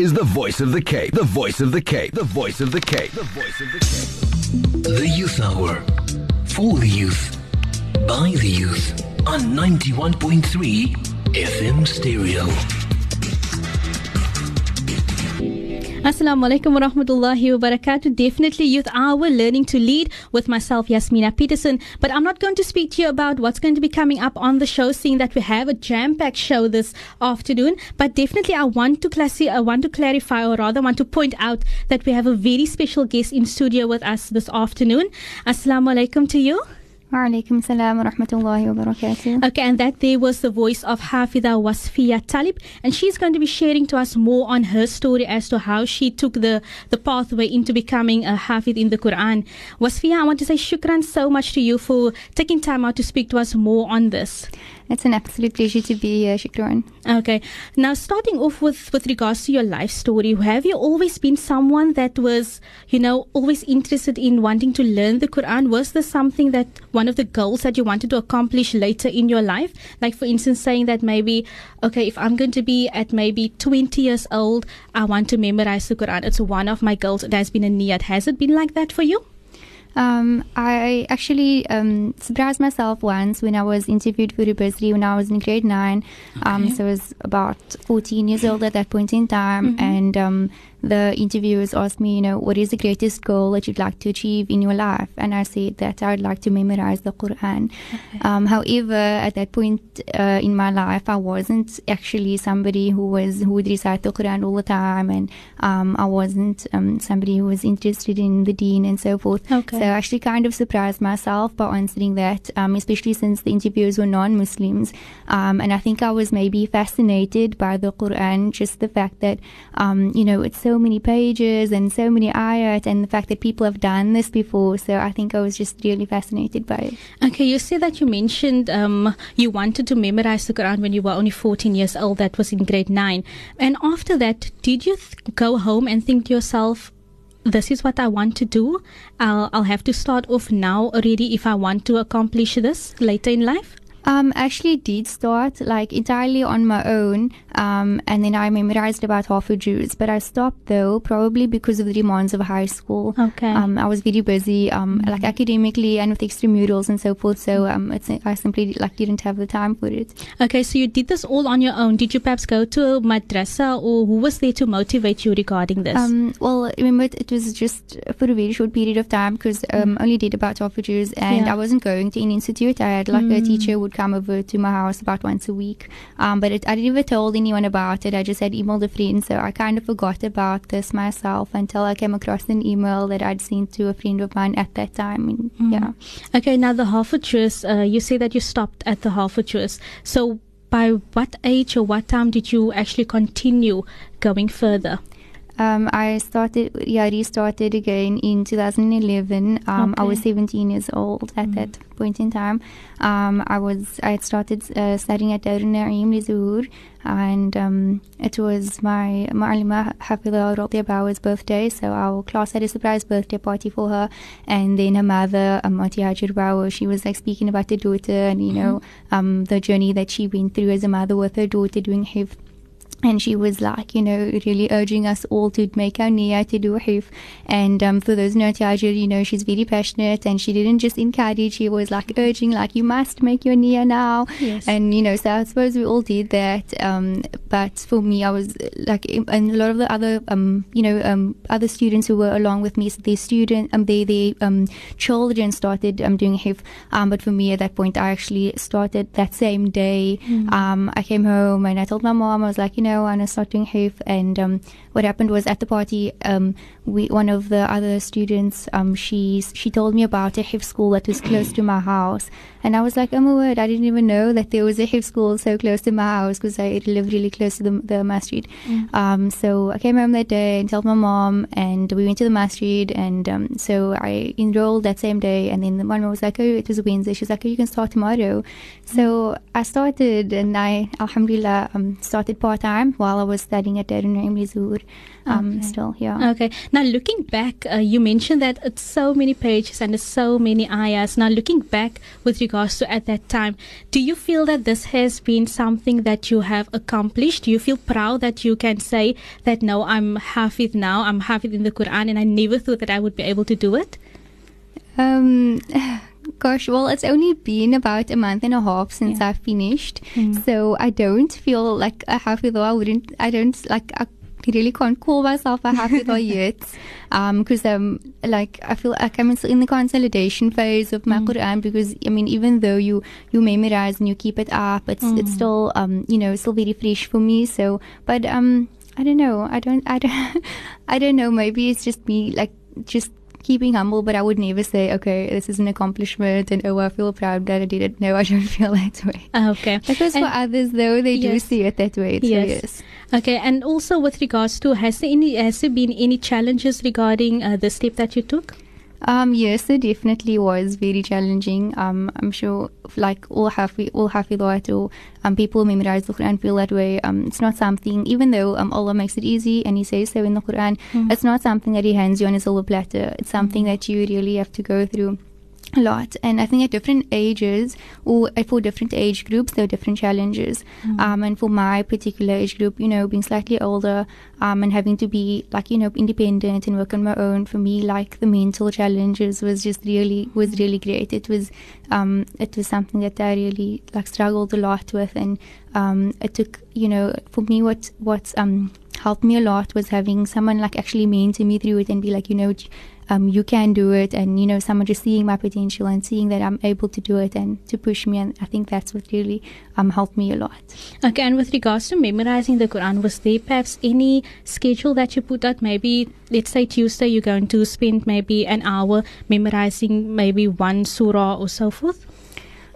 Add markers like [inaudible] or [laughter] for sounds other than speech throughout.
is the voice of the Cape. The voice of the Cape. The voice of the Cape. The voice of the Cape. The Youth Hour. For the youth. By the youth. On 91.3 FM Stereo. Assalamu alaikum wa rahmatullahi wa barakatuh. Definitely Youth Hour, learning to lead with myself, Yasmina Peterson. But I'm not going to speak to you about what's going to be coming up on the show, seeing that we have a jam-packed show this afternoon. But definitely I want to classi- I want to clarify, or rather want to point out that we have a very special guest in studio with us this afternoon. Assalamu alaikum to you. Okay, and that there was the voice of Hafidah Wasfieya Taliep, and she's going to be sharing to us more on her story as to how she took the, the pathway into becoming a Hafid in the Quran. Wasfieya, I want to say shukran so much to you for taking time out to speak to us more on this. It's an absolute pleasure to be here, Shukran. Okay, now starting off with with regards to your life story, have you always been someone that was, you know, always interested in wanting to learn the Quran? Was this something that one of the goals that you wanted to accomplish later in your life? Like, for instance, saying that maybe, okay, if I'm going to be at maybe 20 years old, I want to memorize the Quran. It's one of my goals. It has been a niyat. Has it been like that for you? Um, I actually um, surprised myself once when I was interviewed for university when I was in grade nine. Um, so I was about 14 years old at that point in time. And um, the interviewers asked me, you know, what is the greatest goal that you'd like to achieve in your life? And I said that I would like to memorize the Quran. Um, however, at that point uh, in my life, I wasn't actually somebody who was who would recite the Quran all the time, and um, I wasn't um, somebody who was interested in the Deen and so forth. Okay. So I actually kind of surprised myself by answering that, um, especially since the interviewers were non-Muslims, um, and I think I was maybe fascinated by the Quran, just the fact that um, you know it's so many pages and so many ayat, and the fact that people have done this before. So I think I was just really fascinated by it. Okay, you say that you mentioned um, you wanted to memorize the Quran when you were only 14 years old. That was in grade 9. And after that, did you th- go home and think to yourself, this is what I want to do? I'll, I'll have to start off now already if I want to accomplish this later in life? Um, actually did start like entirely on my own, um, and then I memorized about half a juz, But I stopped though, probably because of the demands of high school. Okay. Um, I was very busy, um, like academically and with extramurals and so forth. So um, it's, I simply like didn't have the time for it. Okay, so you did this all on your own. Did you perhaps go to a madrasa or who was there to motivate you regarding this? Um, well, remember it, was just for a very short period of time because um, only did about half a juz, and Yeah. I wasn't going to an institute. I had like a teacher would come over to my house about once a week, um, but it, I never told anyone about it. I just had emailed a friend, so I kind of forgot about this myself until I came across an email that I'd sent to a friend of mine at that time. And, Yeah. Okay, now the half Tours, uh, you say that you stopped at the Harvard Tours. So by what age or what time did you actually continue going further? Um, I started, yeah, restarted again in 2011. Um, I was 17 years old at that point in time. Um, I was, I had started uh, studying at Darul Naim Lizuhur, and um, it was my Ma'alima Hafidha Radiyah Bawa's birthday. So our class had a surprise birthday party for her, and then her mother, um, Auntie Hajar Bawa, she was like speaking about her daughter and you know um, the journey that she went through as a mother with her daughter doing hifz and she was like, you know, really urging us all to make our niyyah to do hifz. And um, for those not Hajar, you know, she's very passionate and she didn't just encourage, she was like urging, like, you must make your niyyah now. Yes. And, you know, so I suppose we all did that. Um, but for me, I was like, and a lot of the other, um, you know, um, other students who were along with me, so their student, um, they, they, um, children started um, doing hifz. Um, but for me at that point, I actually started that same day. Um, I came home and I told my mom, I was like, you know, I want to start doing hifz. And um, what happened was at the party, um, we one of the other students, um, she she told me about a hifz school that was close to my house, and I was like, oh my word, I didn't even know that there was a hifz school so close to my house because I live really close to the, the masjid. Um, so I came home that day and told my mom, and we went to the masjid, and um, so I enrolled that same day, and then the mom was like, oh, it was a Wednesday. She was like, oh, you can start tomorrow. So I started, and I, alhamdulillah, um, started part time. while I was studying at Darul Naim Lizuhur. Um, Okay. Still, yeah. Okay. Now, looking back, uh, you mentioned that it's so many pages and so many ayahs. Now, looking back with regards to at that time, do you feel that this has been something that you have accomplished? Do you feel proud that you can say that no, I'm Hafid now, I'm Hafid in the Quran, and I never thought that I would be able to do it? Um, [sighs] gosh, well, it's only been about a month and a half since Yeah. I finished, Mm. so I don't feel like a hafidh. I wouldn't. I don't like. I really can't call myself a hafidh [laughs] yet, um, because um, like I feel like I'm in the consolidation phase of my Mm. Quran. Because I mean, even though you you memorize and you keep it up, it's it's Mm. still um, you know, still very fresh for me. So, but um, I don't know. I don't. I don't. [laughs] I don't know. Maybe it's just me, like just keeping humble, but I would never say, okay, this is an accomplishment and oh, I feel proud that I did it. No, I don't [laughs] feel that way. Okay. Because for others, though, they do see it that way. So Yes. yes. Okay, and also with regards to has there any has there been any challenges regarding uh, the step that you took? Um, yes, it definitely was very challenging. Um, I'm sure, like all happy, all happy or um, people who memorize the Quran feel that way. Um, it's not something, even though um, Allah makes it easy and He says so in the Quran, it's not something that He hands you on a silver platter. It's something that you really have to go through a lot. And i think at different ages or for different age groups there are different challenges. Um, and for my particular age group you know being slightly older um, and having to be like you know independent and work on my own for me like the mental challenges was just really was really great. It was um, it was something that i really like struggled a lot with. And um, it took you know for me what what um helped me a lot was having someone like actually mentor me through it and be like you know um, you can do it and you know someone just seeing my potential and seeing that i'm able to do it and to push me and i think that's what really um, helped me a lot Okay, and with regards to memorizing the Quran, was there perhaps any schedule that you put out? Maybe, let's say Tuesday, you're going to spend maybe an hour memorizing maybe one surah or so forth?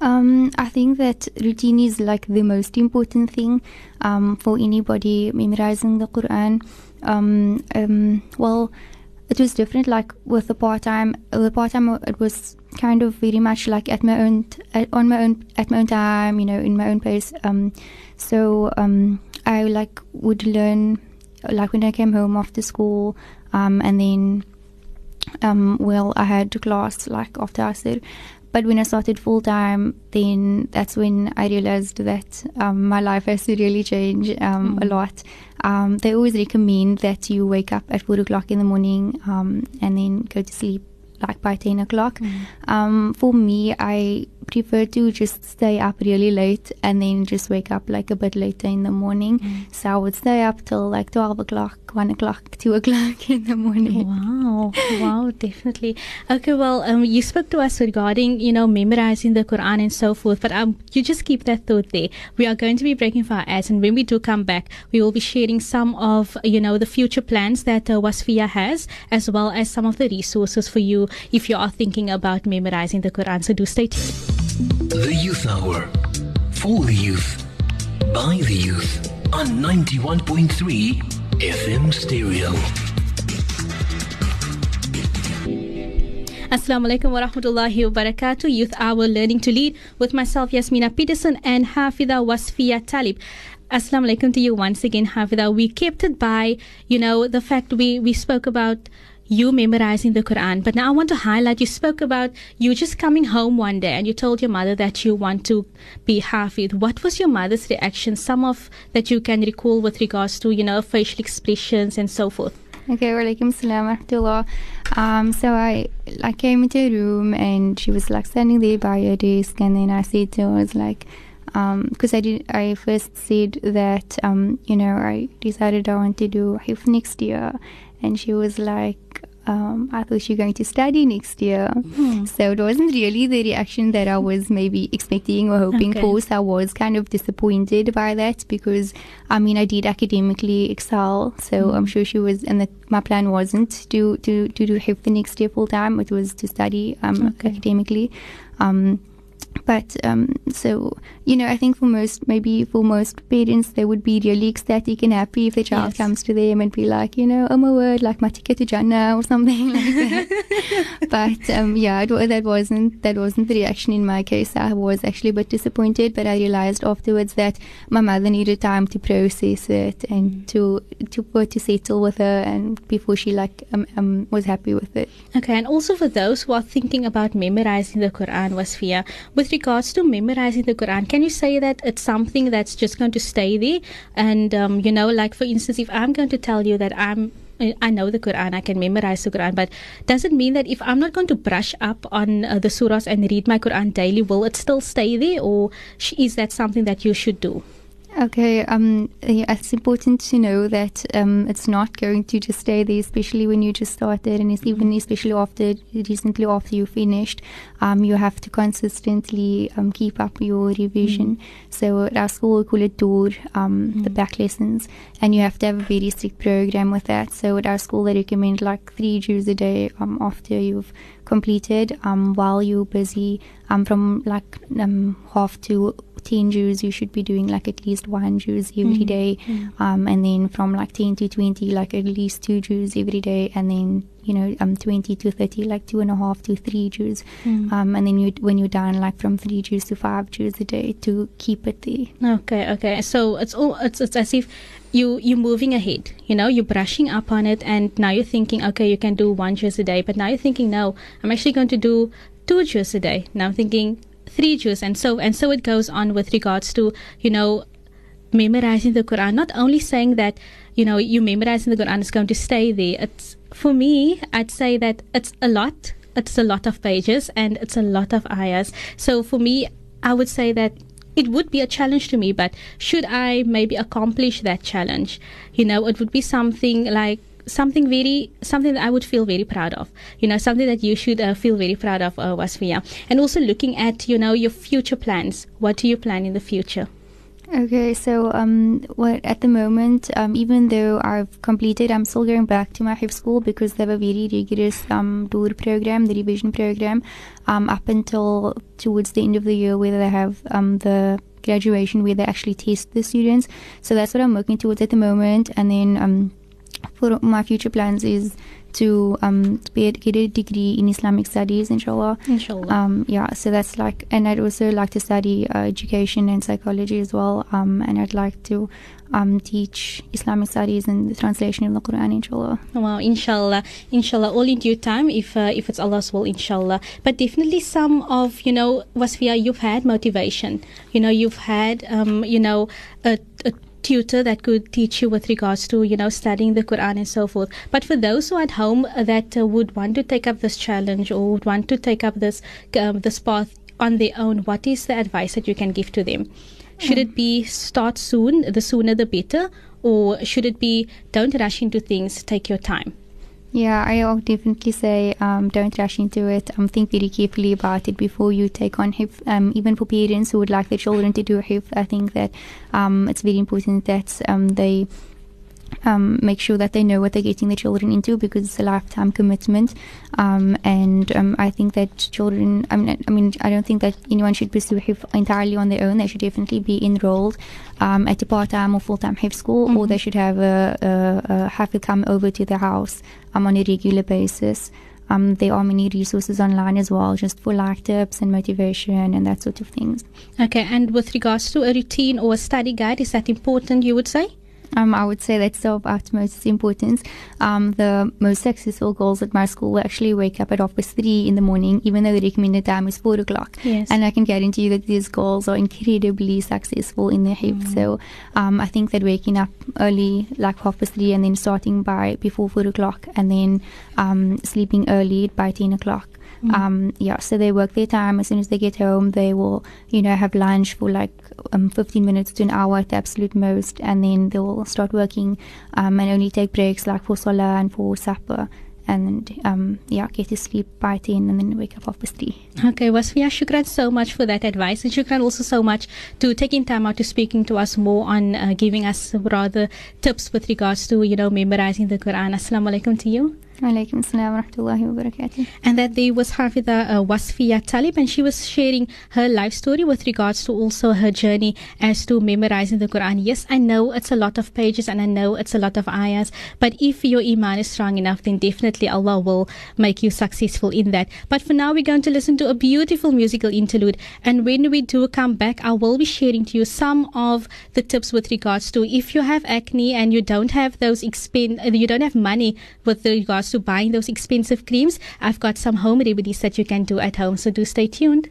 Um, I think that routine is like the most important thing um, for anybody memorizing the Quran. Um, um, well, it was different. Like with the part time, the part time it was kind of very much like at my own, at, on my own, at my own time. You know, in my own pace. Um, so um, I like would learn like when I came home after school, and then um, well, I had to class like after I said. But when I started full time, then that's when I realized that um, my life has to really change um, a lot. Um, they always recommend that you wake up at four o'clock in the morning um, and then go to sleep like by 10 o'clock. Um, for me, I prefer to just stay up really late and then just wake up like a bit later in the morning. So I would stay up till like 12 o'clock, 1 o'clock, [laughs] 2 o'clock in the morning. Wow, [laughs] wow, definitely. Okay, well, um, you spoke to us regarding, you know, memorizing the Quran and so forth, but um, you just keep that thought there. We are going to be breaking for our ads, and when we do come back, we will be sharing some of, you know, the future plans that uh, Wasfieya has, as well as some of the resources for you if you are thinking about memorizing the Quran. So do stay tuned. The Youth Hour. For the youth. By the youth. On 91.3 FM Stereo. Assalamu alaikum wa rahmatullahi wa barakatuh. Youth Hour Learning to Lead with myself, Yasmina Peterson, and Hafida Wasfieya Taliep. Assalamu alaikum to you once again, Hafida. We kept it by, you know, the fact we, we spoke about you memorizing the Quran. But now I want to highlight you spoke about you just coming home one day and you told your mother that you want to be Hafid. What was your mother's reaction? Some of that you can recall with regards to, you know, facial expressions and so forth. Okay, walaikum salam. Um, so I like came into a room and she was like standing there by her desk, and then I said to her, I was like, because I did, I first said that um, you know I decided I want to do hifz next year, and she was like. Um, I thought you were going to study next year. So it wasn't really the reaction that I was maybe expecting or hoping Okay. for. So I was kind of disappointed by that because, I mean, I did academically excel. So I'm sure she was, and that my plan wasn't to, to, to do hifz the next year full time. It was to study um, Okay. academically. Um, but um, so you know, I think for most, maybe for most parents, they would be really ecstatic and happy if their child Yes. comes to them and be like, you know, oh my word, like my ticket to Jannah or something [laughs] like that. [laughs] but um, yeah, it, that wasn't that wasn't the reaction in my case. I was actually a bit disappointed, but I realized afterwards that my mother needed time to process it and to to for to settle with her, and before she like um, um was happy with it. Okay, and also for those who are thinking about memorizing the Quran, Wasfieya, with regards to memorizing the Quran, can you say that it's something that's just going to stay there? And, um, you know, like for instance, if I'm going to tell you that I'm I know the Quran, I can memorize the Quran, but does it mean that if I'm not going to brush up on uh, the surahs and read my Quran daily, will it still stay there, or is that something that you should do? Okay, um, yeah, it's important to know that um, it's not going to just stay there, especially when you just started, and it's even especially after recently after you finished. Um, you have to consistently um, keep up your revision. So at our school we call it door, um, the back lessons, and you have to have a very strict program with that. So at our school they recommend like three juz a day um, after you've completed. Um, while you're busy, um, from like um, half to 10 juz, you should be doing like at least one juz every day. Um, and then from like 10 to 20, like at least two juz every day. And then, you know, um, 20 to 30, like two and a half to three juz. Um, and then you, when you're done, like from three juz to five juz a day to keep it there. Okay, okay. So it's all it's, it's as if you you're moving ahead. You know, you're brushing up on it, and now you're thinking, okay, you can do one juz a day. But now you're thinking, no, I'm actually going to do two juz a day. Now I'm thinking three juz, and so and so it goes on with regards to you know memorizing the Quran. Not only saying that you know you memorizing the Quran is going to stay there. It's for me, I'd say that it's a lot. It's a lot of pages and it's a lot of ayahs. So for me, I would say that it would be a challenge to me, but should I maybe accomplish that challenge, you know, it would be something like something very something that I would feel very proud of. You know, something that you should uh, feel very proud of, uh, Wasfieya. And also looking at you know your future plans. What do you plan in the future? Okay, so um, what at the moment, um, even though I've completed, I'm still going back to my high school because they have a very rigorous um, tour program, the revision program, um, up until towards the end of the year, where they have um, the graduation where they actually test the students. So that's what I'm working towards at the moment, and then um, for my future plans is to um, get get a degree in Islamic studies, inshallah. Inshallah. Um, yeah, so that's like, and I'd also like to study uh, education and psychology as well. Um, and I'd like to um, teach Islamic studies and the translation of the Quran, inshallah. Wow, inshallah, inshallah, all in due time, if uh, if it's Allah's will, inshallah. But definitely, some of you know, Wasfieya, you've had motivation. You know, you've had um, you know, a, a tutor that could teach you with regards to you know studying the Quran and so forth. But for those who are at home that uh, would want to take up this challenge or would want to take up this um, this path on their own, what is the advice that you can give to them? Should it be start soon, the sooner the better, or should it be don't rush into things, take your time? Yeah, I'll definitely say um, don't rush into it. Um, think very carefully about it before you take on hifz. Um, even for parents who would like their children to do hifz, I think that um, it's very important that um, they um, make sure that they know what they're getting their children into because it's a lifetime commitment. Um, and um, I think that children, I mean, I mean, I don't think that anyone should pursue hifz entirely on their own. They should definitely be enrolled um, at a part-time or full-time hifz school, or they should have a, a, a have to come over to the house um, on a regular basis. Um, there are many resources online as well, just for like tips and motivation and that sort of things. Okay, and with regards to a routine or a study guide, is that important, you would say? Um, I would say that's of utmost importance. Um, the most successful girls at my school will actually wake up at half past three in the morning, even though the recommended time is four o'clock. Yes. And I can guarantee you that these girls are incredibly successful in their HIP. So um, I think that waking up early, like half past three, and then starting by before four o'clock, and then um, sleeping early by ten o'clock. Um, yeah, so they work their time. As soon as they get home, they will, you know, have lunch for like um, 15 minutes to an hour at the absolute most, and then they will start working um, and only take breaks like for salah and for supper. And um, yeah, get to sleep by 10 and then wake up past 3. Okay, Wasfieya, shukran so much for that advice, and shukran also so much to taking time out to speaking to us more on uh, giving us rather tips with regards to you know memorizing the Quran. Assalamu alaikum to you. Alaikum salam wa rahmatullahi wa barakatuh. And that there was Hafida uh, Wasfieya Taliep, and she was sharing her life story with regards to also her journey as to memorizing the Quran. Yes, I know it's a lot of pages and I know it's a lot of ayahs, but if your iman is strong enough, then definitely Allah will make you successful in that. But for now, we're going to listen to a beautiful musical interlude, and when we do come back, I will be sharing to you some of the tips with regards to if you have acne and you don't have those expen- you don't have money with regards to buying those expensive creams, I've got some home remedies that you can do at home. So do stay tuned.